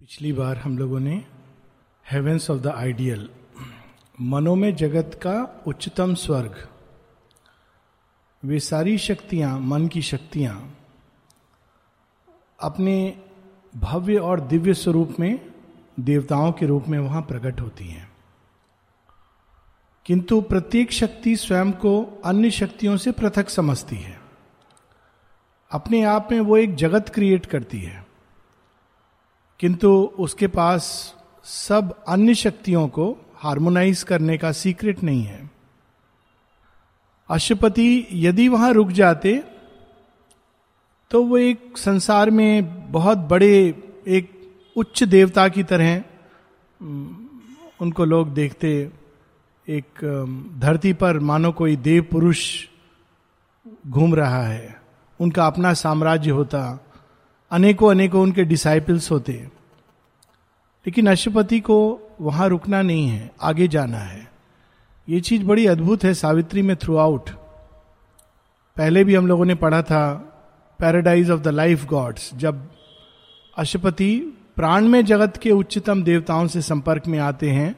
पिछली बार हम लोगों ने हेवेंस ऑफ़ द आइडियल मनोमय जगत का उच्चतम स्वर्ग, वे सारी शक्तियाँ, मन की शक्तियाँ, अपने भव्य और दिव्य स्वरूप में, देवताओं के रूप में वहाँ प्रकट होती हैं। किंतु प्रत्येक शक्ति स्वयं को अन्य शक्तियों से पृथक समझती है। अपने आप में वो एक जगत क्रिएट करती है। किंतु उसके पास सब अन्य शक्तियों को हार्मोनाइज करने का सीक्रेट नहीं है। अशुपति यदि वहाँ रुक जाते तो वो एक संसार में बहुत बड़े एक उच्च देवता की तरह उनको लोग देखते, एक धरती पर मानो कोई देव पुरुष घूम रहा है। उनका अपना साम्राज्य होता अनेकों अनेकों उनके डिसाइपल्स होते लेकिन अशुपति को वहाँ रुकना नहीं है, आगे जाना है। ये चीज़ बड़ी अद्भुत है सावित्री में थ्रू आउट पहले भी हम लोगों ने पढ़ा था paradise of the life gods जब अशुपति प्राण में जगत के उच्चतम देवताओं से संपर्क में आते हैं,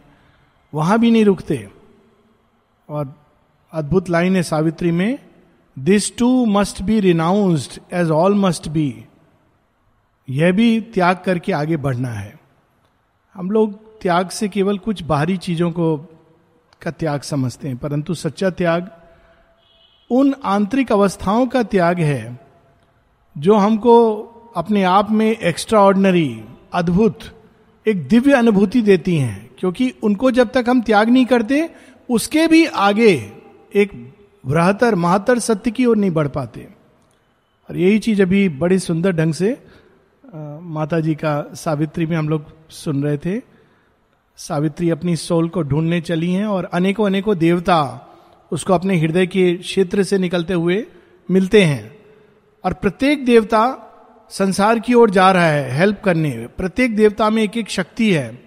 वहाँ भी नहीं रुकते। और अद्भुत लाइन है सावित्री में this too must be renounced as all must be यह भी त्याग करके आगे बढ़ना है। हम लोग त्याग से केवल कुछ बाहरी चीज़ों को का त्याग समझते हैं, परंतु सच्चा त्याग उन आंतरिक अवस्थाओं का त्याग है जो हमको अपने आप में एक्स्ट्रा ऑर्डनरी अद्भुत, एक दिव्य अनुभूति देती हैं, क्योंकि उनको जब तक हम त्याग नहीं करते, उसके भी आगे एक बृहतर महत्तर सत्य की ओर नहीं बढ़ पाते। और यही चीज़ अभी बड़े सुंदर ढंग से माता जी का सावित्री में हम लोग सुन रहे थे। सावित्री अपनी सोल को ढूँढने चली हैं और अनेकों अनेकों देवता उसको अपने हृदय के क्षेत्र से निकलते हुए मिलते हैं। और प्रत्येक देवता संसार की ओर जा रहा है हेल्प करने। प्रत्येक देवता में एक एक शक्ति है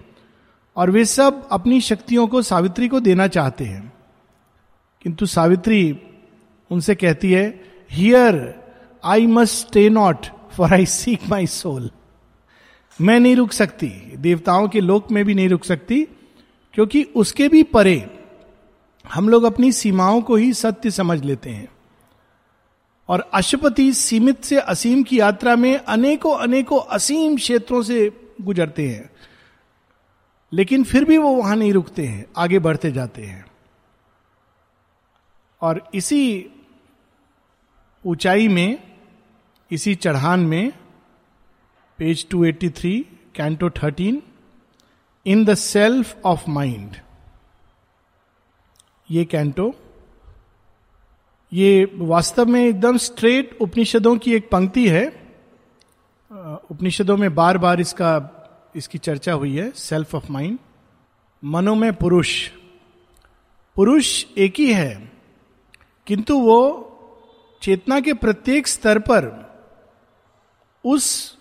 और वे सब अपनी शक्तियों को सावित्री को देना चाहते हैं। किंतु सावित्री उनसे कहती है here I must stay not for I seek my soul मैं नहीं रुक सकती। देवताओं के लोक में भी नहीं रुक सकती, क्योंकि उसके भी परे हम लोग अपनी सीमाओं को ही सत्य समझ लेते हैं। और अशुपति सीमित से असीम की यात्रा में अनेकों अनेकों असीम क्षेत्रों से गुजरते हैं। लेकिन फिर भी वो वहाँ नहीं रुकते हैं, आगे बढ़ते जाते हैं। और इसी ऊंचाई में इसी चढ़ान में page 283 canto 13 in the self of mind ये कैंटो ये वास्तव में एकदम स्ट्रेट उपनिषदों की एक पंक्ति है। उपनिषदों में बार बार इसका, इसकी चर्चा हुई है सेल्फ ऑफ़ माइंड मनो में पुरुष। पुरुष एक ही है, किंतु वो चेतना के प्रत्येक स्तर पर उस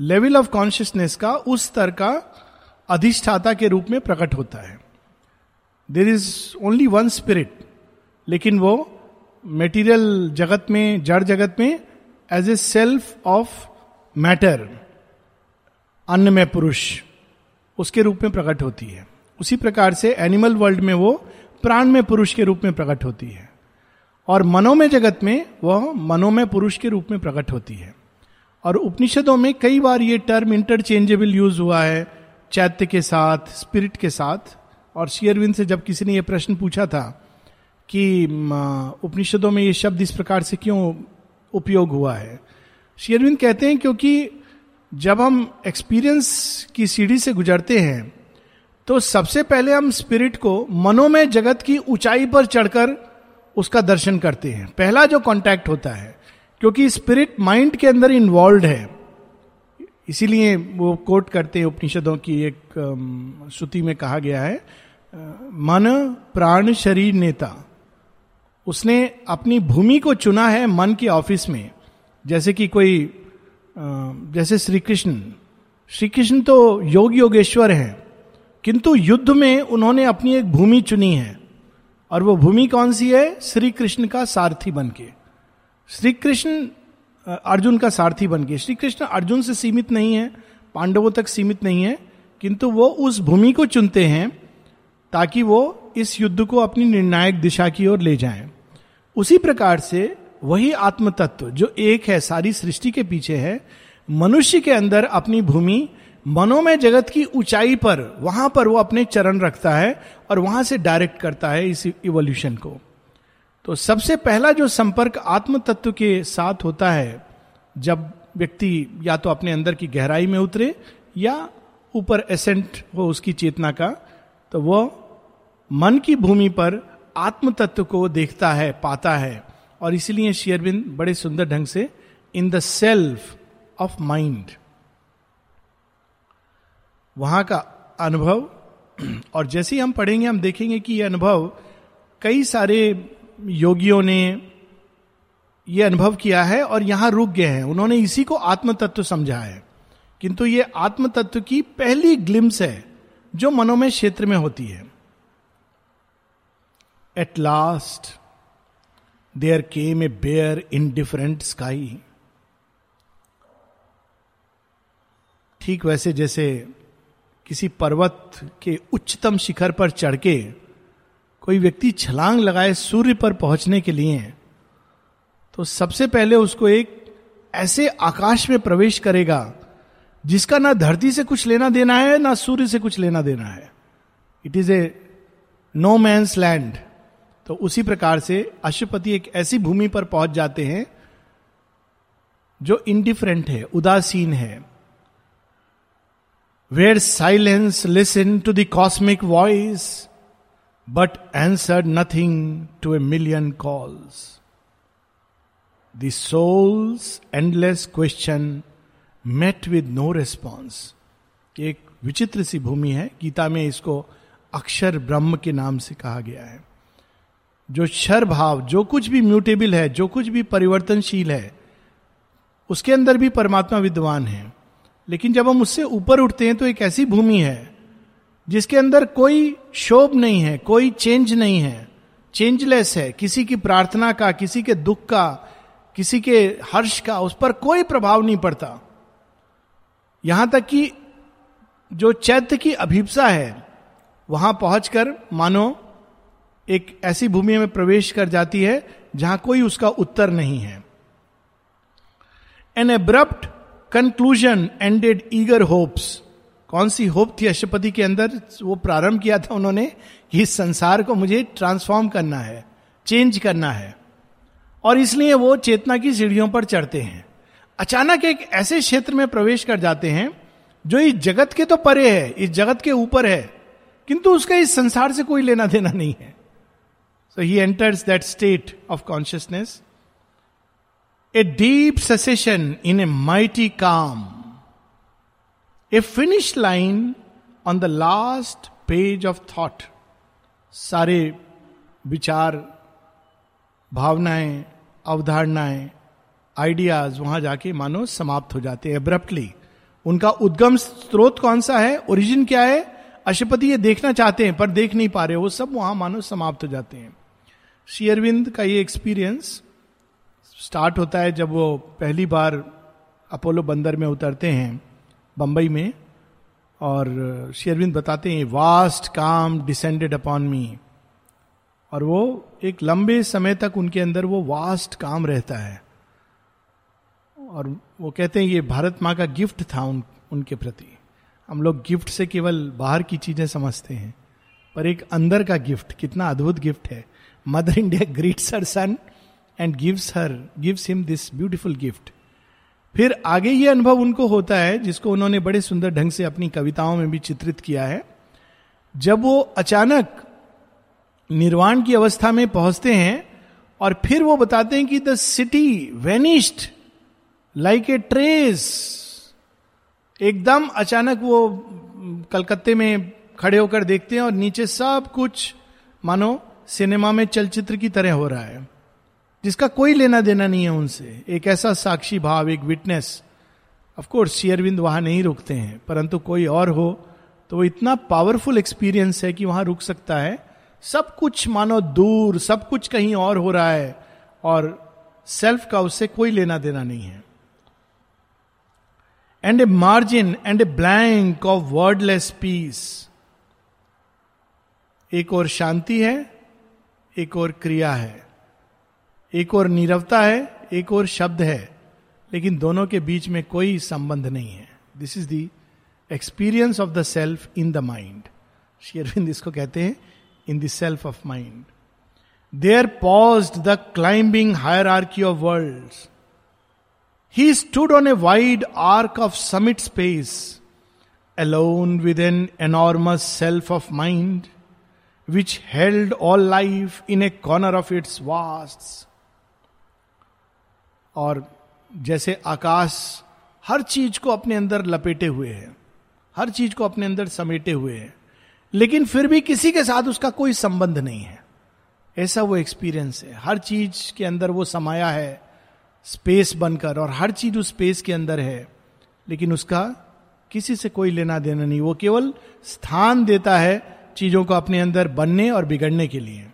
लेवल ऑफ़ कॉन्शियसनेस का, उस स्तर का अधिष्ठाता के रूप में प्रकट होता है। There is only one spirit लेकिन वो मेटीरियल जगत में, जड़ जगत में as a self of matter अन्न में पुरुष, उसके रूप में प्रकट होती है। उसी प्रकार से एनिमल वर्ल्ड में वो प्राण में पुरुष के रूप में प्रकट होती है। और मनोमय जगत में वह मनोमय पुरुष के रूप में प्रकट होती है। और उपनिषदों में कई बार ये टर्म इंटरचेंजेबल यूज़ हुआ है, चैत्य के साथ स्पिरिट के साथ। और शेयरविंद से जब किसी ने यह प्रश्न पूछा था कि उपनिषदों में ये शब्द इस प्रकार से क्यों उपयोग हुआ है शेयरविंद कहते हैं क्योंकि जब हम एक्सपीरियंस की सीढ़ी से गुजरते हैं तो सबसे पहले हम स्पिरिट को मनोमय जगत की ऊंचाई पर चढ़कर उसका दर्शन करते हैं। पहला जो कांटेक्ट होता है क्योंकि स्पिरिट माइंड के अंदर इन्वॉल्व है। इसीलिए वो कोट करते हैं उपनिषदों की एक श्रुति में कहा गया है मन प्राण शरीर नेता। उसने अपनी भूमि को चुना है मन के ऑफ़िस में। जैसे कि कोई जैसे श्री कृष्ण। श्री कृष्ण तो योग योगेश्वर हैं, किंतु युद्ध में उन्होंने अपनी एक भूमि चुनी है। और वो भूमि कौन सी है? श्री कृष्ण का सारथी बन के श्री कृष्ण अर्जुन का सारथी बन गए श्री कृष्ण अर्जुन से सीमित नहीं है, पांडवों तक सीमित नहीं है, किंतु वो उस भूमि को चुनते हैं ताकि वो इस युद्ध को अपनी निर्णायक दिशा की ओर ले जाएँ। उसी प्रकार से वही आत्म तत्व जो एक है, सारी सृष्टि के पीछे है, मनुष्य के अंदर अपनी भूमि मनोमय जगत की ऊंचाई पर, वहाँ पर वो अपने चरण रखता है और वहाँ से डायरेक्ट करता है इस इवोल्यूशन को तो सबसे पहला जो संपर्क आत्म तत्व के साथ होता है, जब व्यक्ति या तो अपने अंदर की गहराई में उतरे या ऊपर एसेंट हो उसकी चेतना का तो वह मन की भूमि पर आत्म तत्व को देखता है, पाता है। और इसीलिए शेयरबिंद बड़े सुंदर ढंग से in the self of mind वहाँ का अनुभव, और जैसे ही हम पढ़ेंगे, हम देखेंगे कि यह अनुभव कई सारे योगियों ने यह अनुभव किया है और यहाँ रुक गए हैं। उन्होंने इसी को आत्म तत्व समझा है। किंतु ये आत्म तत्व की पहली ग्लिम्स है जो मनोमय क्षेत्र में होती है। At last there came a bare indifferent sky ठीक वैसे जैसे किसी पर्वत के उच्चतम शिखर पर चढ़ के कोई व्यक्ति छलांग लगाए सूर्य पर पहुँचने के लिए तो सबसे पहले उसको एक ऐसे आकाश में प्रवेश करेगा, जिसका ना धरती से कुछ लेना देना है, ना सूर्य से कुछ लेना देना है। It is a no man's land तो उसी प्रकार से अशुपति एक ऐसी भूमि पर पहुँच जाते हैं, जो इनडिफरेंट है, उदासीन है। Where silence listen to the cosmic voice but answer nothing to a million calls the soul's endless question met with no response एक विचित्र सी भूमि है। गीता में इसको अक्षर ब्रह्म के नाम से कहा गया है। जो क्षर भाव, जो कुछ भी म्यूटेबल है, जो कुछ भी परिवर्तनशील है, उसके अंदर भी परमात्मा विद्वान है। लेकिन जब हम उससे ऊपर उठते हैं तो एक ऐसी भूमि है जिसके अंदर कोई शोभ नहीं है, कोई चेंज नहीं है, चेंजलेस है, किसी की प्रार्थना का, किसी के दुख का, किसी के हर्ष का, उस पर कोई प्रभाव नहीं पड़ता। यहाँ तक कि जो चैत्य की अभिप्सा है, वहाँ पहुंचकर मानो एक ऐसी भूमि में प्रवेश कर जाती है, जहाँ कोई उसका उत्तर नहीं है। An abrupt conclusion ended eager hopes कौन सी होप थी अशुपति के अंदर? वो प्रारंभ किया था उन्होंने कि इस संसार को मुझे ट्रांसफॉर्म करना है चेंज करना है। और इसलिए वो चेतना की सीढ़ियों पर चढ़ते हैं। अचानक एक ऐसे क्षेत्र में प्रवेश कर जाते हैं, जो इस जगत के तो परे है, इस जगत के ऊपर है, किंतु उसका इस संसार से कोई लेना देना नहीं है। So he enters that state of consciousness a deep cessation in a mighty calm a finish line on the last page of thought सारे विचार, भावनाएँ, अवधारणाएँ आइडियाज़ वहाँ जाके मानो समाप्त हो जाते हैं एब्रप्टली उनका उद्गम स्रोत कौन सा है? ओरिजिन क्या है? अशुपति ये देखना चाहते हैं, पर देख नहीं पा रहे, वो सब वहाँ मानो समाप्त हो जाते हैं। शेयरविंद का ये एक्सपीरियंस स्टार्ट होता है जब वो पहली बार अपोलो बंदर में उतरते हैं। बंबई में, और शेयरविंद बताते हैं वास्ट काम डिसेंडेड अपॉन मी और वो एक लंबे समय तक उनके अंदर वो वास्ट काम रहता है। और वो कहते हैं, ये भारत माँ का गिफ्ट था उन, उनके प्रति। हम लोग गिफ्ट से केवल बाहर की चीज़ें समझते हैं, पर एक अंदर का गिफ्ट कितना अद्भुत गिफ्ट है। Mother India greets her son and gives her gives him this beautiful gift फिर आगे ये अनुभव उनको होता है, जिसको उन्होंने बड़े सुंदर ढंग से अपनी कविताओं में भी चित्रित किया है। जब वो अचानक निर्वाण की अवस्था में पहुँचते हैं और फिर वो बताते हैं कि the city vanished like a trace. एकदम अचानक वो कलकत्ते में खड़े होकर देखते हैं और नीचे सब कुछ मानो सिनेमा में चलचित्र की तरह हो रहा है। जिसका कोई लेना देना नहीं है उनसे। एक ऐसा साक्षी भाव, एक विटनेस ऑफकोर्स शेयरविंद वहाँ नहीं रुकते हैं, परंतु कोई और हो तो वो इतना पावरफुल एक्सपीरियंस है कि वहाँ रुक सकता है। सब कुछ मानो दूर, सब कुछ कहीं और हो रहा है, और सेल्फ का उससे कोई लेना देना नहीं है। And a margin and a blank of wordless peace एक और शांति है, एक और क्रिया है। एक और नीरवता है, एक और शब्द है, लेकिन दोनों के बीच में कोई संबंध नहीं है। This is the experience of the self in the mind शेयरविंद इसको कहते हैं in the self of mind there pause the climbing hierarchy of world he stood on a wide arc of summit space alone with an enormous self of mind which held all life in a corner of its vasts. और जैसे आकाश हर चीज़ को अपने अंदर लपेटे हुए है, हर चीज़ को अपने अंदर समेटे हुए है, लेकिन फिर भी किसी के साथ उसका कोई संबंध नहीं है। ऐसा वो एक्सपीरियंस है। हर चीज़ के अंदर वो समाया है स्पेस बनकर, और हर चीज़ उस स्पेस के अंदर है, लेकिन उसका किसी से कोई लेना देना नहीं। वो केवल स्थान देता है चीज़ों को अपने अंदर बनने और बिगड़ने के लिए।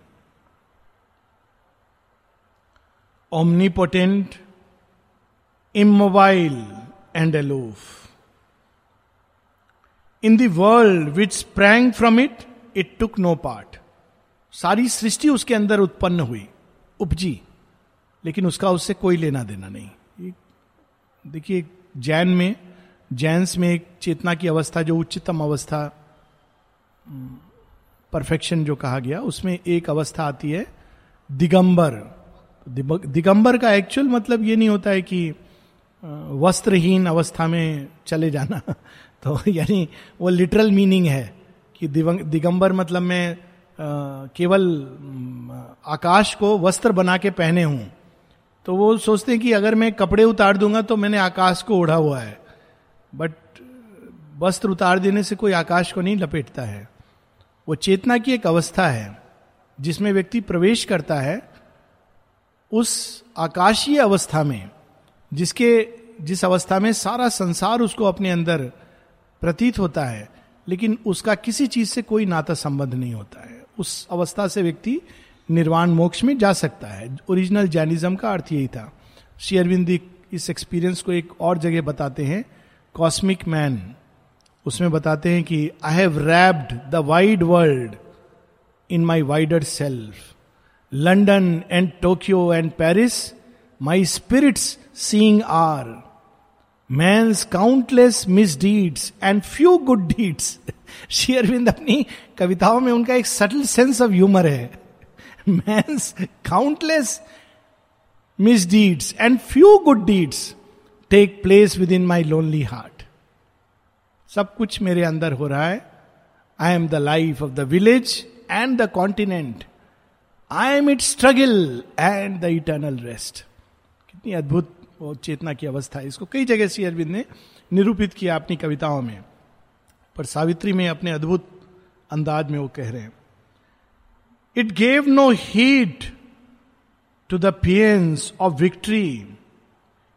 Omnipotent immobile and aloof. In the world which sprang from it it took no part सारी सृष्टि उसके अंदर उत्पन्न हुई। उपजी। लेकिन उसका उससे कोई लेना देना नहीं। देखिए, जैन में, जैन्स में एक चेतना की अवस्था, जो उच्चतम अवस्था, परफेक्शन जो कहा गया, उसमें एक अवस्था आती है, दिगंबर। दिगंबर का एक्चुअल मतलब ये नहीं होता है कि वस्त्रहीन अवस्था में चले जाना। तो यानी वो लिटरल मीनिंग है कि दिगंबर मतलब मैं केवल आकाश को वस्त्र बना के पहने हूँ। तो वो सोचते हैं कि अगर मैं कपड़े उतार दूँगा तो मैंने आकाश को ओढ़ा हुआ है। बट वस्त्र उतार देने से कोई आकाश को नहीं लपेटता है। वो चेतना की एक अवस्था है, जिसमें व्यक्ति प्रवेश करता है, उस आकाशीय अवस्था में। जिसके, जिस अवस्था में सारा संसार उसको अपने अंदर प्रतीत होता है, लेकिन उसका किसी चीज़ से कोई नाता संबंध नहीं होता है। उस अवस्था से व्यक्ति निर्वाण मोक्ष में जा सकता है। ओरिजिनल जैनिज्म का अर्थ यही था। श्री अरविंद इस एक्सपीरियंस को एक और जगह बताते हैं। कॉस्मिक मैन उसमें बताते हैं कि I have wrapped the wide world in my wider self London and Tokyo and Paris my spirits seeing are man's countless misdeeds and few good deeds शेयरविंद अपनी कविताओं में उनका एक सटल सेंस ऑफ़ ह्यूमर है man's countless misdeeds and few good deeds take place within my lonely heart सब कुछ मेरे अंदर हो रहा है। I am the life of the village and the continent I am it struggle and the eternal rest कितनी अद्भुत वो चेतना की अवस्था है। इसको कई जगह से अरविंद ने निरूपित किया अपनी कविताओं में। पर सावित्री में अपने अद्भुत अंदाज में वो कह रहे हैं it gave no heed to the paeans of victory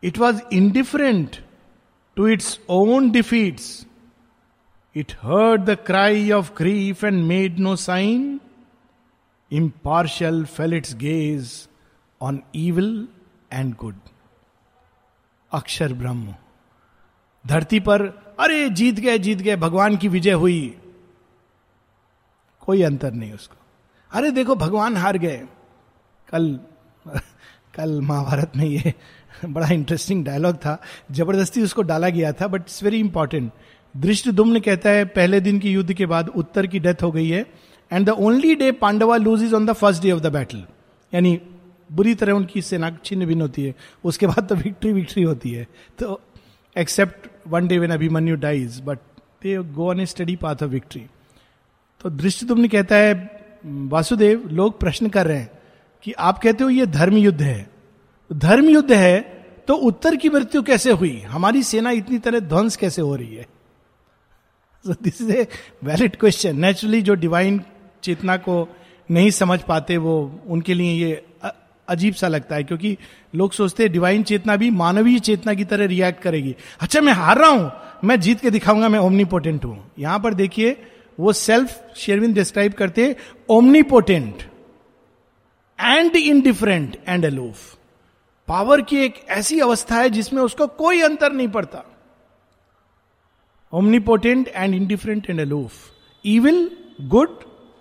it was indifferent to its own defeats it heard the cry of grief and made no sign impartial fell its gaze on evil and good अक्षर ब्रह्म। धरती पर, अरे, जीत गए जीत गए, भगवान की विजय हुई। कोई अंतर नहीं उसको। अरे, देखो, भगवान हार गए। कल कल महाभारत में ये बड़ा इंटरेस्टिंग डायलॉग था। ज़बरदस्ती उसको डाला गया था बट इट्स वेरी इंपॉर्टेंट दृष्ट दुम्न कहता है, पहले दिन की युद्ध के बाद उत्तर की डेथ हो गई है and the only day Pandava lose is on the first day of the battle यानी बुरी तरह उनकी सेना छिन्न भिन्न होती है। उसके बाद तो विक्ट्री विक्ट्री होती है। तो except one day when Abhimanyu dies but they go on a steady path of victory तो दृष्टि तुमने कहता है, वासुदेव, लोग प्रश्न कर रहे हैं कि आप कहते हो ये धर्म युद्ध है। धर्म युद्ध है तो उत्तर की मृत्यु कैसे हुई? हमारी सेना इतनी तरह ध्वंस कैसे हो रही है? This is a valid question naturally जो डिवाइन चेतना को नहीं समझ पाते वो उनके लिए ये अजीब सा लगता है, क्योंकि लोग सोचते हैं डिवाइन चेतना भी मानवीय चेतना की तरह रिएक्ट करेगी। अच्छा मैं हार रहा हूँ, मैं जीत के दिखाऊँगा, मैं ओमनीपोटेंट हूँ। यहाँ पर देखिए, वो सेल्फ शेरविन डिस्क्राइब करते omnipotent and indifferent and aloof power की एक ऐसी अवस्था है जिसमें उसको कोई अंतर नहीं पड़ता। Omnipotent and indifferent and aloof evil good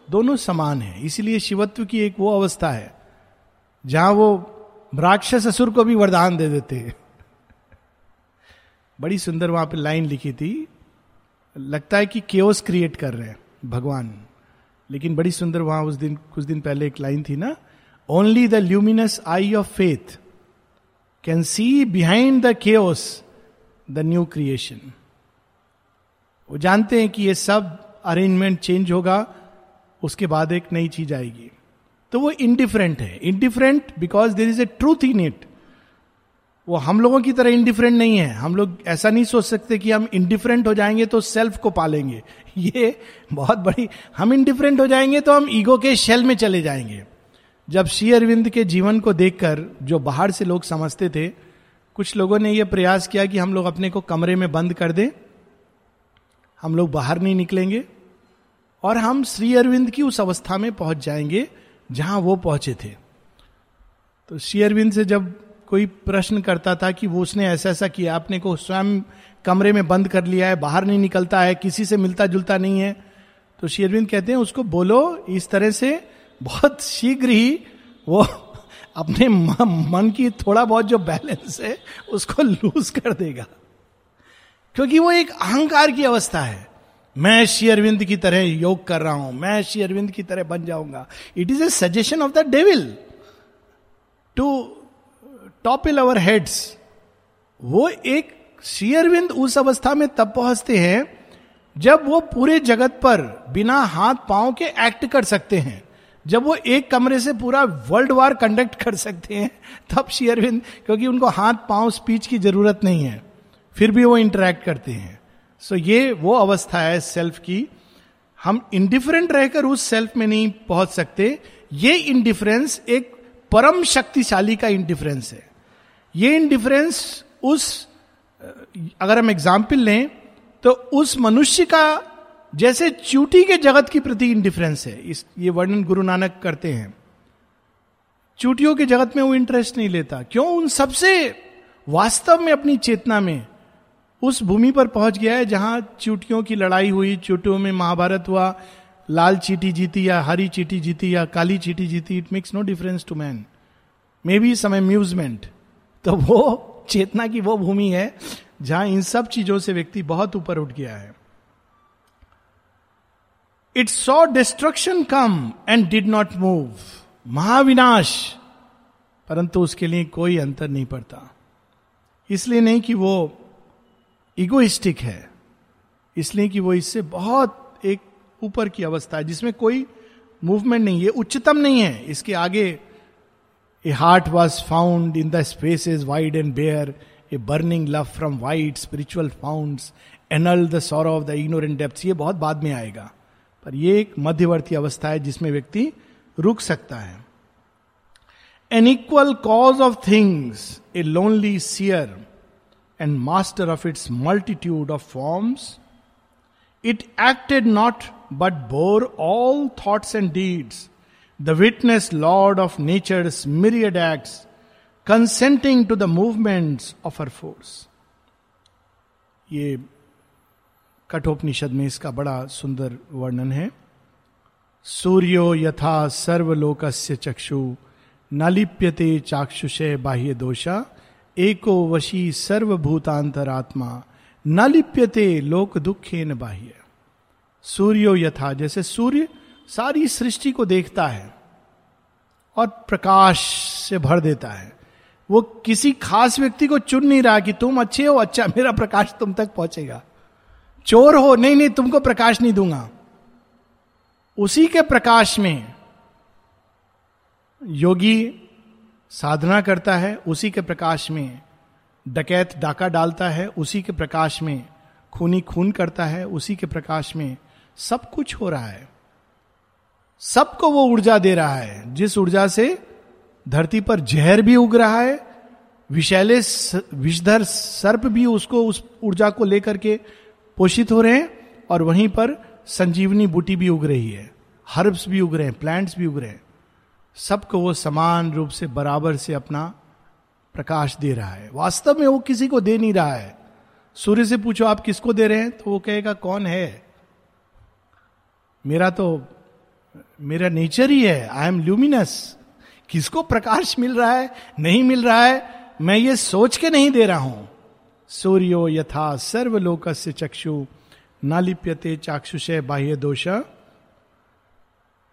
दोनों समान है। इसीलिए शिवत्व की एक वो अवस्था है। जहाँ वो राक्षस असुर को भी वरदान दे देते बड़ी सुंदर वहाँ पे लाइन लिखी थी, लगता है कि केओस क्रिएट कर रहे हैं भगवान। लेकिन बड़ी सुंदर वहाँ उस दिन, कुछ दिन पहले एक लाइन थी ना only the luminous eye of faith can see behind the chaos the new creation वो जानते हैं कि ये सब अरेंजमेंट चेंज होगा, उसके बाद एक नई चीज़ आएगी। तो वो इनडिफरेंट है. Indifferent because there is a truth in it वो हम लोगों की तरह इनडिफरेंट नहीं है. हम लोग ऐसा नहीं सोच सकते कि हम इनडिफरेंट हो जाएँगे तो सेल्फ को पालेंगे. ये बहुत बड़ी, हम इनडिफरेंट हो जाएँगे तो हम ईगो के शेल में चले जाएँगे. जब श्री अरविंद के जीवन को देखकर जो बाहर से लोग समझते थे, कुछ लोगों ने यह प्रयास किया कि हम लोग अपने को कमरे में बंद कर दें. हम लोग बाहर नहीं निकलेंगे और हम श्री अरविंद की उस अवस्था में पहुँच जाएँगे जहाँ वो पहुँचे थे। तो शेयरविंद से जब कोई प्रश्न करता था कि वो उसने ऐसा ऐसा किया, आपने को स्वयं कमरे में बंद कर लिया है, बाहर नहीं निकलता है, किसी से मिलता जुलता नहीं है तो श्री अरविंद कहते हैं, उसको बोलो, इस तरह से बहुत शीघ्र ही वो अपने मन की थोड़ा बहुत जो बैलेंस है, उसको लूज कर देगा। क्योंकि वो एक अहंकार की अवस्था है। मैं श्री अरविंद की तरह योग कर रहा हूँ, मैं श्री अरविंद की तरह बन जाऊँगा। It is a suggestion of the devil to topple our heads वो एक श्री अरविंद उस अवस्था में तब पहुँचते हैं जब वो पूरे जगत पर बिना हाथ पाँव के एक्ट कर सकते हैं। जब वो एक कमरे से पूरा वर्ल्ड वार कंडक्ट कर सकते हैं, तब श्री अरविंद, क्योंकि उनको हाथ पाँव स्पीच की ज़रूरत नहीं है, फिर भी वो इंटरेक्ट करते हैं। सो so, ये वो अवस्था है सेल्फ की। हम इंडिफरेंट रहकर उस सेल्फ में नहीं पहुँच सकते। ये इंडिफरेंस एक परम शक्तिशाली का इंडिफरेंस है। ये इंडिफरेंस उस, अगर हम एग्ज़ाम्पल लें तो उस मनुष्य का जैसे चूटी के जगत की प्रति इंडिफरेंस है। इस, ये वर्णन गुरु नानक करते हैं। चूटियों के जगत में वो इंटरेस्ट नहीं लेता। क्यों? उन सबसे वास्तव में अपनी चेतना में उस भूमि पर पहुँच गया है जहाँ चूटियों की लड़ाई हुई, चूटियों में महाभारत हुआ, लाल चीटी जीती या हरी चीटी जीती या काली चीटी जीती it makes no difference to man may be some amusement तो वो चेतना की वो भूमि है जहाँ इन सब चीज़ों से व्यक्ति बहुत ऊपर उठ गया है। It saw destruction come and did not move महाविनाश। परंतु उसके लिए कोई अंतर नहीं पड़ता। इसलिए नहीं कि वो इगोइस्टिक है। इसलिए कि वो इससे बहुत एक ऊपर की अवस्था है, जिसमें कोई मूवमेंट नहीं है, उच्चतम नहीं है। इसके आगे a heart was found in the spaces wide and bare a burning love from wide spiritual found annulled the sore of the ignorant depth ये बहुत बाद में आएगा। पर यह एक मध्यवर्ती अवस्था है, जिसमें व्यक्ति रुक सकता है। An equal cause of things a lonely seer and master of its multitude of forms it acted not but bore all thoughts and deeds the witness lord of nature's myriad acts consenting to the movements of her force ये कठोपनिषद में इसका बड़ा सुंदर वर्णन है। सूर्यो यथा सर्वलोकस्य चक्षु न लिप्यते चाक्षुषय बाह्य दोषा एको वशी सर्वभूतांतरात्मा न लिप्यते लोक दुखे न बाह्य। सूर्यो यथा, जैसे सूर्य सारी सृष्टि को देखता है और प्रकाश से भर देता है, वो किसी खास व्यक्ति को चुन नहीं रहा कि तुम अच्छे हो अच्छा मेरा प्रकाश तुम तक पहुंचेगा। चोर हो, नहीं नहीं, तुमको प्रकाश नहीं दूँगा। उसी के प्रकाश में योगी साधना करता है, उसी के प्रकाश में डकैत डाका डालता है, उसी के प्रकाश में खूनी खून करता है, उसी के प्रकाश में सब कुछ हो रहा है। सबको वो ऊर्जा दे रहा है, जिस ऊर्जा से धरती पर जहर भी उग रहा है विशैले विषधर सर्प भी उसको, उस ऊर्जा को लेकर के पोषित हो रहे हैं, और वहीं पर संजीवनी बूटी भी उग रही है, हर्ब्स भी उग रहे हैं, प्लांट्स भी उग रहे हैं। सबको वो समान रूप से बराबर से अपना प्रकाश दे रहा है। वास्तव में वो किसी को दे नहीं रहा है। सूर्य से पूछो, आप किसको दे रहे हैं? तो वो कहेगा, कौन है? मेरा तो मेरा नेचर ही है। आई एम ल्यूमिनस किसको प्रकाश मिल रहा है? नहीं मिल रहा है। मैं ये सोच के नहीं दे रहा हूँ। सूर्यो यथा सर्वलोक से चक्षु। नालिप्यते चाक्षुष बाह्य दोष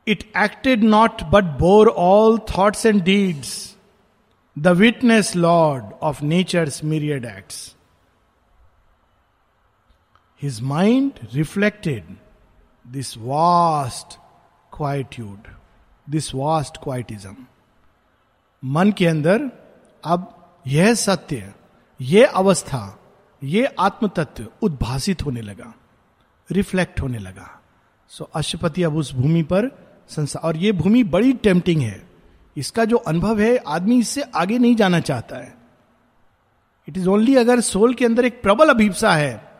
it acted not but bore all thoughts and deeds the witness lord of nature's myriad acts his mind reflected this vast quietude this vast quietism मन के अंदर अब यह सत्य यह अवस्था यह आत्म तत्व उद्भासित होने लगा रिफ्लेक्ट होने लगा। सो so, अशुपति अब उस भूमि पर संसार। और ये भूमि बड़ी टेम्पटिंग है। इसका जो अनुभव है, आदमी इससे आगे नहीं जाना चाहता है। इट इज़ ओनली अगर सोल के अंदर एक प्रबल अभिप्सा है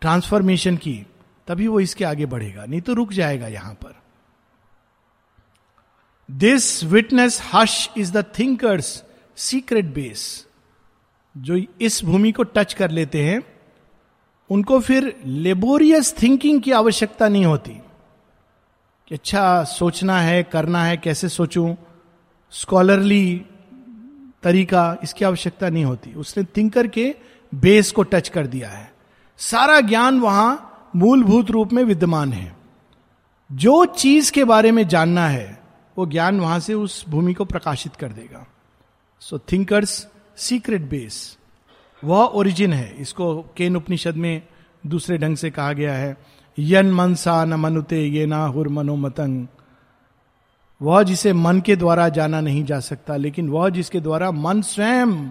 ट्रांसफॉर्मेशन की, तभी वो इसके आगे बढ़ेगा। नहीं तो रुक जाएगा यहाँ पर। This witness hush is the thinker's secret base जो इस भूमि को टच कर लेते हैं, उनको फिर लेबोरियस थिंकिंग की आवश्यकता नहीं होती। कि अच्छा सोचना है, करना है, कैसे सोचूं? स्कॉलरली तरीका इसकी आवश्यकता नहीं होती। उसने थिंकर के बेस को टच कर दिया है। सारा ज्ञान वहाँ मूलभूत रूप में विद्यमान है। जो चीज़ के बारे में जानना है, वो ज्ञान वहाँ से उस भूमि को प्रकाशित कर देगा। सो थिंकर्स सीक्रेट बेस वह ओरिजिन है। इसको केन उपनिषद में दूसरे ढंग से कहा गया है। यन मनसा न मनुते ये ना हुर मनोमतंग। वह जिसे मन के द्वारा जाना नहीं जा सकता, लेकिन वह जिसके द्वारा मन स्वयं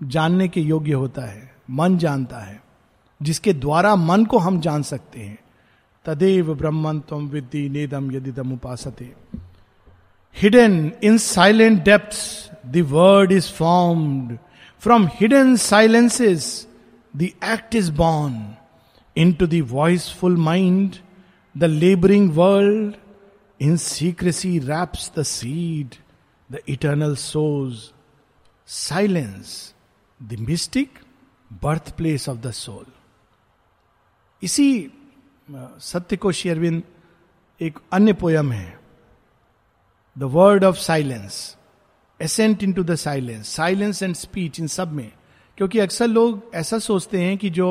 जानने के योग्य होता है, मन जानता है, जिसके द्वारा मन को हम जान सकते हैं। तदेव ब्रह्मन तम विद्धि नेदम यदि दम उपासते। Hidden in silent depth the word is formed from hidden silences the act is born into the voiceful mind, the laboring world in secrecy wraps the seed, the eternal sows. Silence, the mystic birthplace of the soul. इसी सत्य को शेरविंद एक अन्य poem है the word of silence ascent into the silence silence and speech इन सब में क्योंकि अक्सर लोग ऐसा सोचते हैं कि जो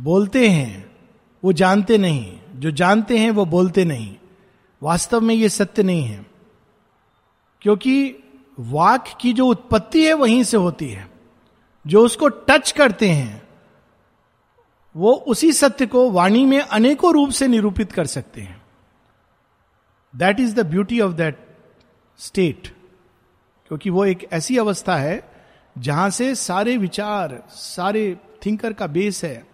बोलते हैं, वो जानते नहीं। जो जानते हैं, वो बोलते नहीं। वास्तव में ये सत्य नहीं है। क्योंकि वाक की जो उत्पत्ति है, वहीं से होती है। जो उसको टच करते हैं, वो उसी सत्य को वाणी में अनेकों रूप से निरूपित कर सकते हैं। That is the beauty of that state क्योंकि वो एक ऐसी अवस्था है जहाँ से सारे विचार, सारे थिंकर का बेस है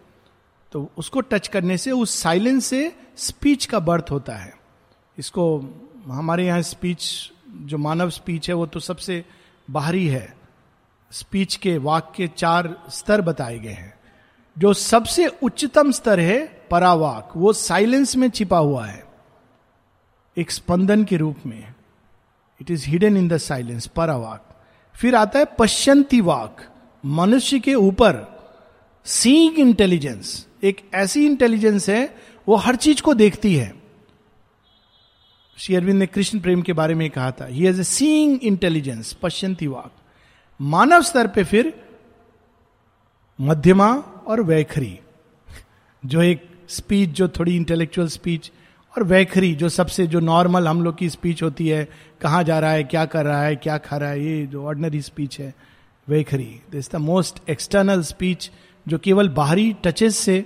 तो उसको टच करने से, उस साइलेंस से स्पीच का बर्थ होता है। इसको हमारे यहाँ स्पीच जो मानव स्पीच है, वो तो सबसे बाहरी है। स्पीच के वाक के चार स्तर बताए गए हैं। जो सबसे उच्चतम स्तर है, परावाक, वो साइलेंस में छिपा हुआ है। एक स्पंदन के रूप में। It is hidden in the silence परावाक। फिर आता है पश्चंती वाक, मनुष्य के ऊपर सीइंग इंटेलिजेंस एक ऐसी इंटेलिजेंस है, वो हर चीज़ को देखती है। श्री अरविंद ने कृष्ण प्रेम के बारे में कहा था he has a seeing intelligence पश्चंती वाक। मानव स्तर पे फिर मध्यमा और वैखरी, जो एक स्पीच जो थोड़ी इंटेलेक्चुअल स्पीच और वैखरी, जो सबसे, जो नॉर्मल हम लोग की स्पीच होती है, कहाँ जा रहा है, क्या कर रहा है, क्या खा रहा है, ये जो ऑर्डनरी स्पीच है, वैखरी। This the most external speech जो केवल बाहरी टचेस से,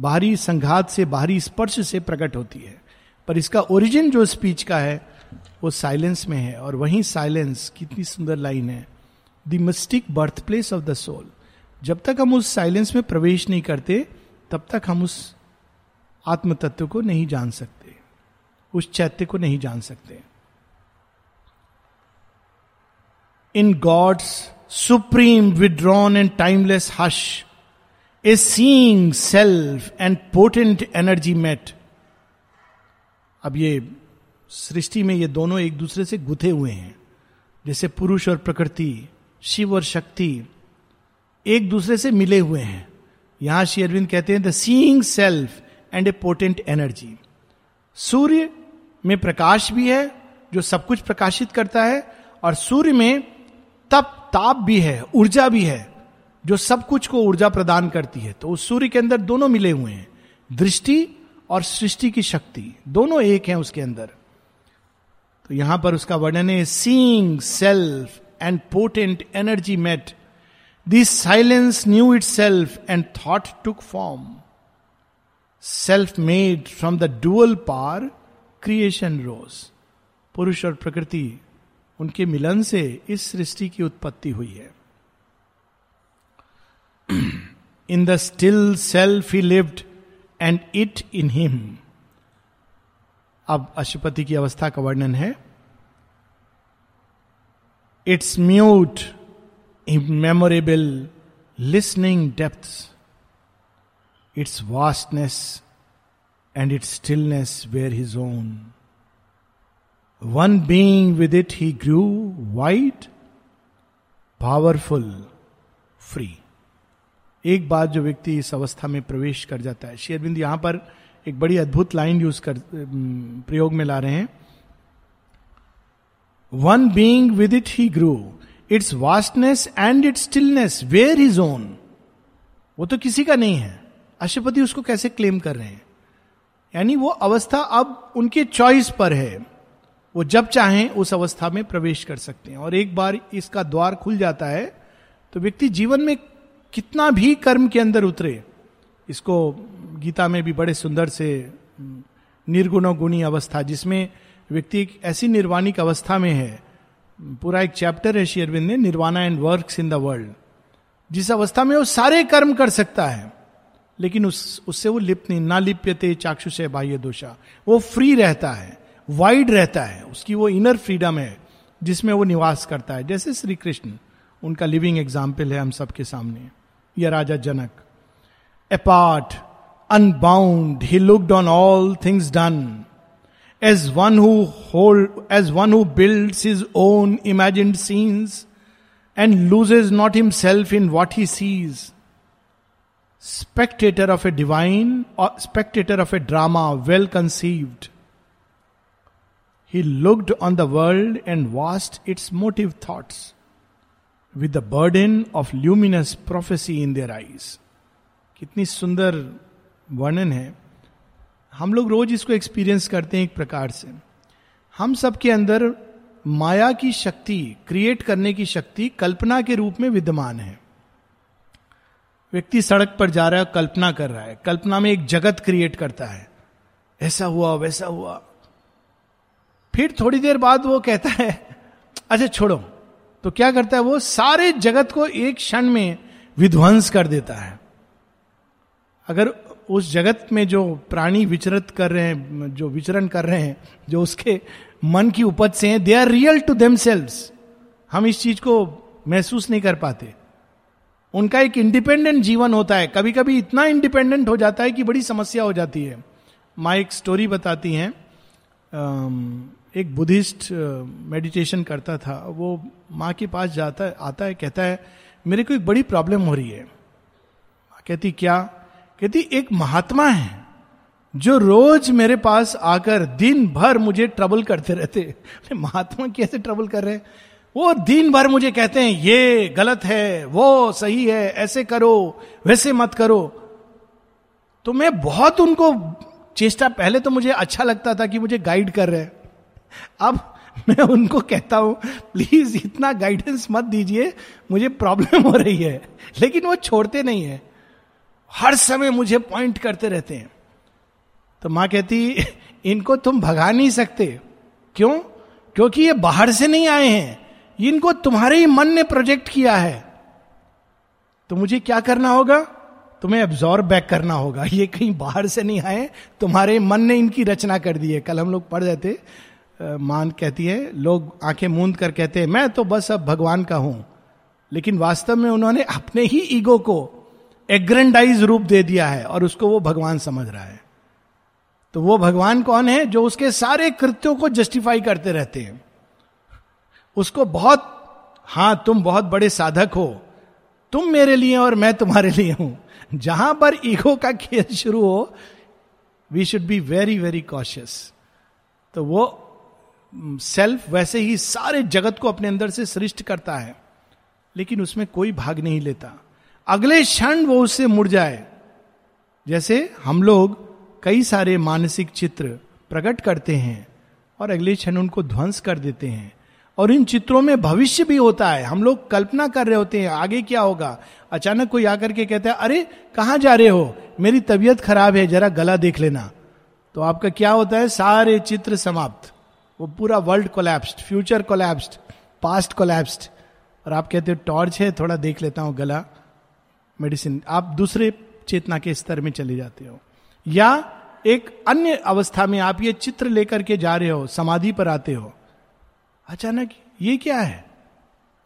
बाहरी संघात से, बाहरी स्पर्श से प्रकट होती है। पर इसका ओरिजिन जो स्पीच का है, वो साइलेंस में है। और वही साइलेंस कितनी सुंदर लाइन है। The mystic birthplace of the soul जब तक हम उस साइलेंस में प्रवेश नहीं करते, तब तक हम उस आत्म तत्व को नहीं जान सकते। उस चैत्य को नहीं जान सकते। In God's supreme, withdrawn and timeless hush a seeing self and potent energy met. अब ये सृष्टि में ये दोनों एक दूसरे से गुथे हुए हैं। जैसे पुरुष और प्रकृति, शिव और शक्ति एक दूसरे से मिले हुए हैं। यहाँ श्री अरविंद कहते हैं the seeing self and a potent energy सूर्य में प्रकाश भी है जो सब कुछ प्रकाशित करता है और सूर्य में तप ताप भी है ऊर्जा भी है जो सब कुछ को ऊर्जा प्रदान करती है तो उस सूर्य के अंदर दोनों मिले हुए हैं दृष्टि और सृष्टि की शक्ति दोनों एक हैं उसके अंदर तो यहाँ पर उसका वर्णन है seeing self and potent energy met this silence knew itself and thought took form self made from the dual power creation rose पुरुष और प्रकृति उनके मिलन से इस सृष्टि की उत्पत्ति हुई है in the still self he lived and it in him अब अशुपति की अवस्था का वर्णन है its mute immemorable listening depth its vastness and its stillness where his own one being with it he grew wide powerful free एक बात जो व्यक्ति इस अवस्था में प्रवेश कर जाता है शेरबिंद यहाँ पर एक बड़ी अद्भुत लाइन यूज़ कर प्रयोग में ला रहे हैं। One being with it he grew its vastness and its stillness were is own वो तो किसी का नहीं है। अशुपति उसको कैसे क्लेम कर रहे हैं? यानी वो अवस्था अब उनके चॉइस पर है। वो जब चाहें उस अवस्था में प्रवेश कर सकते हैं। और एक बार इसका द्वार खुल जाता है तो व्यक्ति जीवन में कितना भी कर्म के अंदर उतरे, इसको गीता में भी बड़े सुंदर से निर्गुण गुणी अवस्था, जिसमें व्यक्ति एक ऐसी निर्वाणिक अवस्था में है। पूरा एक चैप्टर है शेयरविंद ने nirvana and work in the world जिस अवस्था में वो सारे कर्म कर सकता है लेकिन उस, उससे वो लिप्त नहीं, ना लिप्यते चाक्षु से बाह्य दोषा। वो फ्री रहता है वाइड रहता है, उसकी वो इनर फ्रीडम है, जिसमें वो निवास करता है। जैसे श्री कृष्ण, उनका लिविंग एग्ज़ाम्पल है हम सबके सामने। या राजा Janak. Apart unbound he looked on all things done as one who holds as one who builds his own imagined scenes and loses not himself in what he sees spectator of a divine or spectator of a drama well conceived he looked on the world and watched its motive thoughts with the burden of luminous prophecy in their eyes कितनी सुंदर वर्णन है। हम लोग रोज इसको experience करते हैं एक प्रकार से। हम सबके अंदर माया की शक्ति क्रिएट करने की शक्ति कल्पना के रूप में विद्यमान है। व्यक्ति सड़क पर जा रहा है, कल्पना कर रहा है। कल्पना में एक जगत क्रिएट करता है। ऐसा हुआ, वैसा हुआ। फिर थोड़ी देर बाद वो कहता है अच्छा छोड़ो। तो क्या करता है, वो सारे जगत को एक क्षण में विध्वंस कर देता है। अगर उस जगत में जो प्राणी विचरित कर रहे हैं, जो विचरण कर रहे हैं, जो उसके मन की उपज से हैं they are real to them हम इस चीज़ को महसूस नहीं कर पाते। उनका एक इंडिपेंडेंट जीवन होता है। कभी कभी इतना इंडिपेंडेंट हो जाता है कि बड़ी समस्या हो जाती है। माँ एक स्टोरी बताती हैं। एक बुद्धिस्ट मेडिटेशन करता था। वो माँ के पास जाता है आता है, कहता है, मेरे को एक बड़ी प्रॉब्लम हो रही है। कहती, क्या? कहती, एक महात्मा है, जो रोज मेरे पास आकर दिन भर मुझे ट्रबल करते रहते महात्मा कैसे ट्रबल कर रहे हैं? वो दिन भर मुझे कहते हैं, ये गलत है, वो सही है, ऐसे करो, वैसे मत करो। तो मैं बहुत उनको चेष्टा, पहले तो मुझे अच्छा लगता था कि मुझे गाइड कर रहे अब मैं उनको कहता हूँ प्लीज़ इतना गाइडेंस मत दीजिए, मुझे प्रॉब्लम हो रही है। लेकिन वो छोड़ते नहीं है। हर समय मुझे पॉइंट करते रहते हैं। तो माँ कहती, इनको तुम भगा नहीं सकते। क्यों? क्योंकि ये बाहर से नहीं आए हैं। इनको तुम्हारे ही मन ने प्रोजेक्ट किया है। तो मुझे क्या करना होगा? तुम्हें एब्जॉर्ब बैक करना होगा। ये कहीं बाहर से नहीं आए, तुम्हारे मन ने इनकी रचना कर दी है। कल हम लोग पढ़ थे मान कहती है, लोग आँखें मूंद कर कहते हैं, मैं तो बस अब भगवान का हूँ। लेकिन वास्तव में उन्होंने अपने ही ईगो को एग्रेंडाइज रूप दे दिया है और उसको वो भगवान समझ रहा है। तो वो भगवान कौन है जो उसके सारे कृत्यों को जस्टिफाई करते रहते हैं? उसको बहुत, हाँ, तुम बहुत बड़े साधक हो। तुम मेरे लिए और मैं तुम्हारे लिए हूँ। जहाँ पर ईगो का खेल शुरू हो we should be very very cautious तो वो सेल्फ वैसे ही सारे जगत को अपने अंदर से सृष्ट करता है, लेकिन उसमें कोई भाग नहीं लेता। अगले क्षण वो उससे मुड़ जाए। जैसे हम लोग कई सारे मानसिक चित्र प्रकट करते हैं और अगले क्षण उनको ध्वंस कर देते हैं। और इन चित्रों में भविष्य भी होता है। हम लोग कल्पना कर रहे होते हैं, आगे क्या होगा? अचानक कोई आकर के कहता है, अरे, कहाँ जा रहे हो? मेरी तबीयत खराब है, जरा गला देख लेना। तो आपका क्या होता है? सारे चित्र समाप्त। वो पूरा world collapsed future collapsed past collapsed और आप कहते हो टॉर्च है, थोड़ा देख लेता हूँ गला मेडिसिन आप दूसरे चेतना के स्तर में चले जाते हो। या एक अन्य अवस्था में आप ये चित्र लेकर के जा रहे हो, समाधि पर आते हो। अचानक, ये क्या है?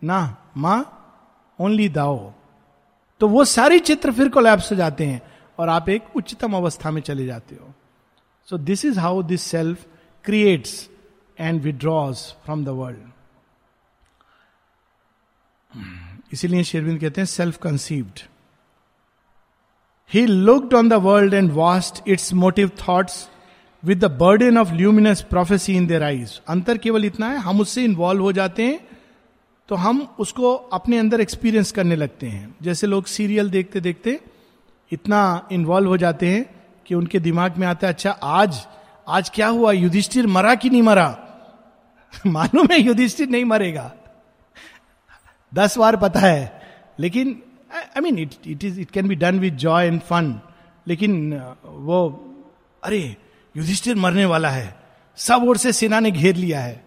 ना, माँ ओनली दाओ। तो वो सारे चित्र फिर कोलैप्स हो जाते हैं और आप एक उच्चतम अवस्था में चले जाते हो। So this is how this self creates and withdraws from the world इसीलिए शेरविंद कहते हैं self conceived he looked on the world and vast its motive thoughts with the burden of luminous prophecy in their eyes अंतर केवल इतना है, हम उससे इन्वॉल्व हो जाते हैं तो हम उसको अपने अंदर एक्सपीरियंस करने लगते हैं। जैसे लोग सीरियल देखते देखते इतना इन्वॉल्व हो जाते हैं कि उनके दिमाग में आता है अच्छा आज आज क्या हुआ? युधिष्ठिर मरा कि नहीं मरा? मालूम है युधिष्ठिर नहीं मरेगा। दस बार पता है, लेकिन I mean it it is it can be done with joy and fun लेकिन, वो, अरे युधिष्ठिर मरने वाला है। सब ओर से सेना ने घेर लिया है।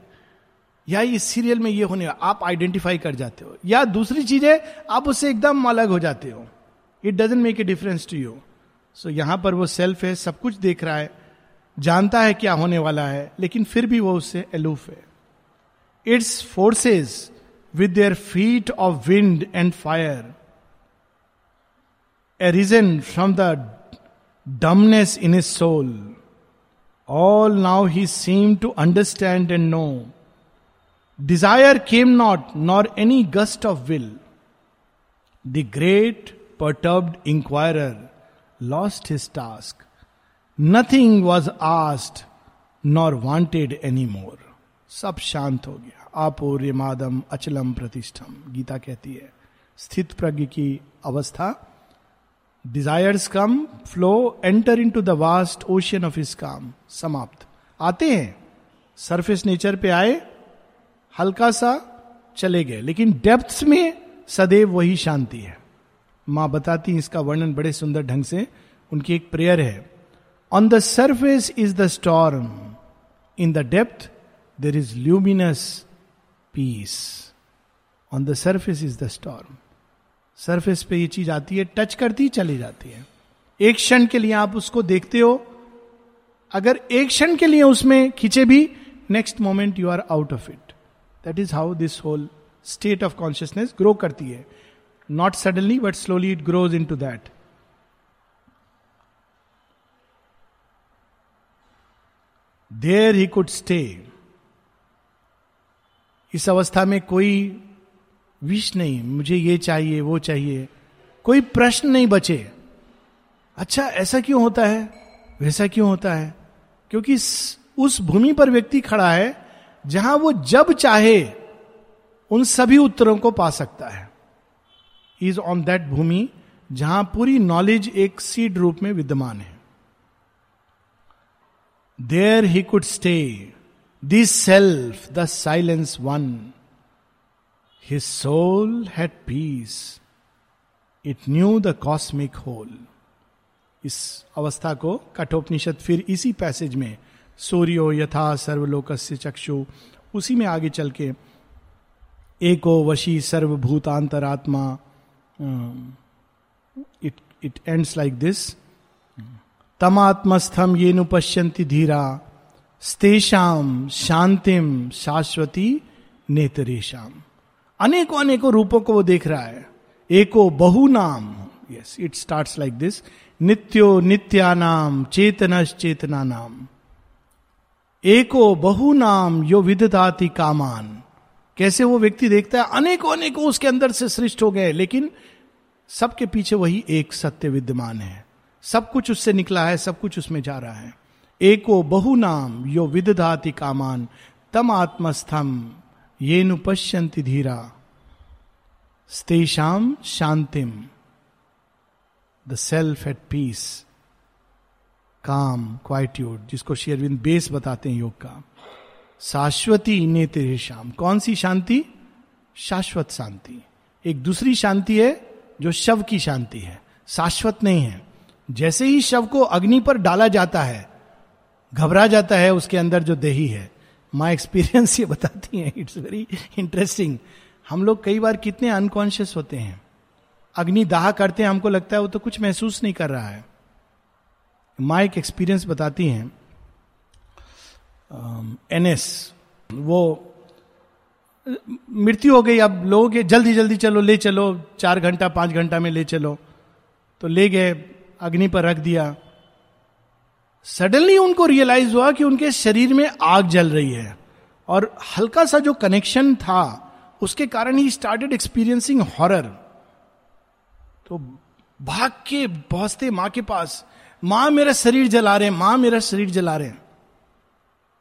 या इस सीरियल में ये होने, आप आइडेंटिफाई कर जाते हो। या दूसरी चीज़ है आप उससे एकदम अलग हो जाते हो। It doesn't make a difference to you so यहाँ पर वो सेल्फ है, सब कुछ देख रहा है। जानता है क्या होने वाला है, लेकिन फिर भी वो उससे एलूफ है। Its forces with their feet of wind and fire a reason from the dumbness in his soul all now he seem to understand and no desire came not nor any gust of will the great perturbed inquirer lost his task. Nothing was asked, nor wanted any more. सब शांत हो गया आपूर्य मादम अचलम प्रतिष्ठम गीता कहती है स्थित प्रज्ञ की अवस्था desires come flow enter into the vast ocean of इस काम समाप्त आते हैं। सरफेस नेचर पे आए, हल्का सा चले गए। लेकिन डेप्थ्स में सदैव वही शांति है। माँ बताती इसका वर्णन बड़े सुंदर ढंग से। उनकी एक प्रेयर है। On the surface is the storm in the depth there is luminous peace on the surface is the storm surface पे ये चीज़ आती है, टच करती चली जाती है। एक क्षण के लिए आप उसको देखते हो, अगर एक क्षण के लिए उसमें खींचे भी next moment you are out of it that is how this whole state of consciousness grow करती है। Not suddenly but slowly it grows into that there he could stay इस अवस्था में कोई विश नहीं, मुझे ये चाहिए, वो चाहिए। कोई प्रश्न नहीं बचे। अच्छा ऐसा क्यों होता है? वैसा क्यों होता है? क्योंकि उस भूमि पर व्यक्ति खड़ा है, जहाँ वो जब चाहे, उन सभी उत्तरों को पा सकता है। इज़ ऑन दैट भूमि, जहाँ पूरी नॉलेज एक सीड रूप में विद्यमान है। There he could stay this self the silence one His soul had peace. It knew the cosmic whole. इस अवस्था को कठोपनिषद फिर इसी पैसेज में, सूर्यो यथा सर्वलोक से चक्षु, उसी में आगे चल के एको वशी सर्वभूतांतरात्मा it it ends like this तमात्मस्थम ये नुपश्यंति धीरा स्तेषाम शांतिम शाश्वती नेतरेशम अनेकों अनेकों रूपों को वो देख रहा है। एको बहु नाम। Yes it start like this नित्यो नित्यानाम चेतनश चेतना नाम। एको बहु नाम, यो विदताति कामान। कैसे वो व्यक्ति देखता है? अनेकों अनेकों उसके अंदर से सृष्ट हो गए, लेकिन सबके पीछे वही एक सत्य विद्यमान है। सब कुछ उससे निकला है, सब कुछ उसमें जा रहा है। एको बहु नाम, यो विदधाति कामान। तम आत्मस्थम। ये नुपश्यंति धीरा। स्तेषाम शांतिम the self at peace calm quietude जिसको शेयरविंद बेस बताते हैं योग का। शाश्वती नेत्र शाम। कौन सी शांति? शाश्वत शांति। एक दूसरी शांति है, जो शव की शांति है। शाश्वत नहीं है। जैसे ही शव को अग्नि पर डाला जाता है, घबरा जाता है, उसके अंदर जो देही है। माई एक्सपीरियंस ये बताती है इट्स वेरी इंटरेस्टिंग हम लोग कई बार कितने अनकॉन्शियस होते हैं। अग्नि दाह करते हैं, हमको लगता है वो तो कुछ महसूस नहीं कर रहा है। माँ एक एक्सपीरियंस बताती हैं। एनएस वो, मृत्यु हो गई, अब लोग जल्दी जल्दी चलो, ले चलो, चार घंटा, पाँच घंटा में ले चलो। तो ले गए, अग्नि पर रख दिया। सडनली उनको रियलाइज़ हुआ कि उनके शरीर में आग जल रही है। और हल्का सा जो कनेक्शन था, उसके कारण ही स्टार्टेड एक्सपीरियंसिंग हॉरर तो भाग के पहुँचते माँ के पास, माँ, मेरा शरीर जला रहे माँ, मेरा शरीर जला रहे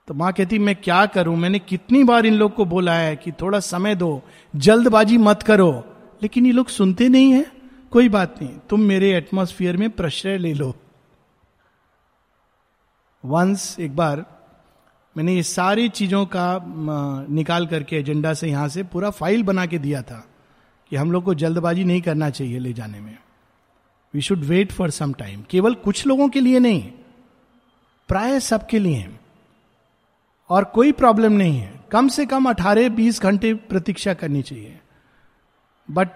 तो माँ कहती, मैं क्या करूँ? मैंने कितनी बार इन लोग को बोला है कि थोड़ा समय दो, जल्दबाजी मत करो। लेकिन ये लोग सुनते नहीं है। कोई बात नहीं, तुम मेरे एटमोस्फियर में प्रश्रय ले लो। वंस एक बार, मैंने ये सारी चीज़ों का निकाल करके एजेंडा से यहाँ से पूरा फ़ाइल बना के दिया था कि हम लोग को जल्दबाजी नहीं करना चाहिए ले जाने में। We should wait for some time केवल कुछ लोगों के लिए नहीं, प्राय सबके लिए और कोई प्रॉब्लम नहीं है। कम से कम अठारह बीस घंटे प्रतीक्षा करनी चाहिए। बट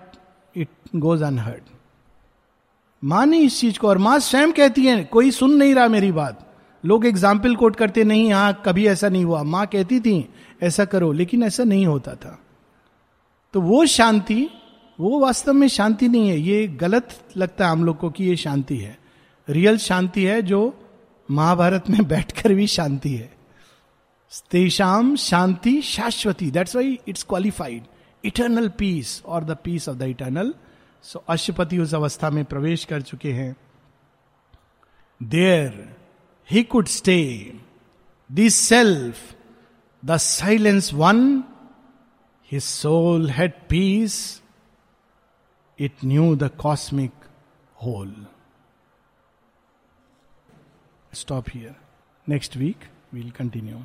इट गोज अनहर्ड माँ इस चीज़ को, और माँ स्वयं कहती है, कोई सुन नहीं रहा मेरी बात। लोग एग्ज़ाम्पल कोट करते, नहीं यहाँ कभी ऐसा नहीं हुआ। माँ कहती थी, ऐसा करो। लेकिन ऐसा नहीं होता था। तो वो शांति, वो वास्तव में शांति नहीं है। ये गलत लगता है हम लोग को कि ये शांति है। रियल शांति है जो महाभारत में बैठकर भी शांति है। तेषाम शांति शाश्वती। That's why it's qualified eternal peace or the peace of the eternal so अशुपति उस अवस्था में प्रवेश कर चुके हैं। There he could stay. The self, the silence one, his soul had peace, it knew the cosmic whole. Stop here. Next week we'll continue.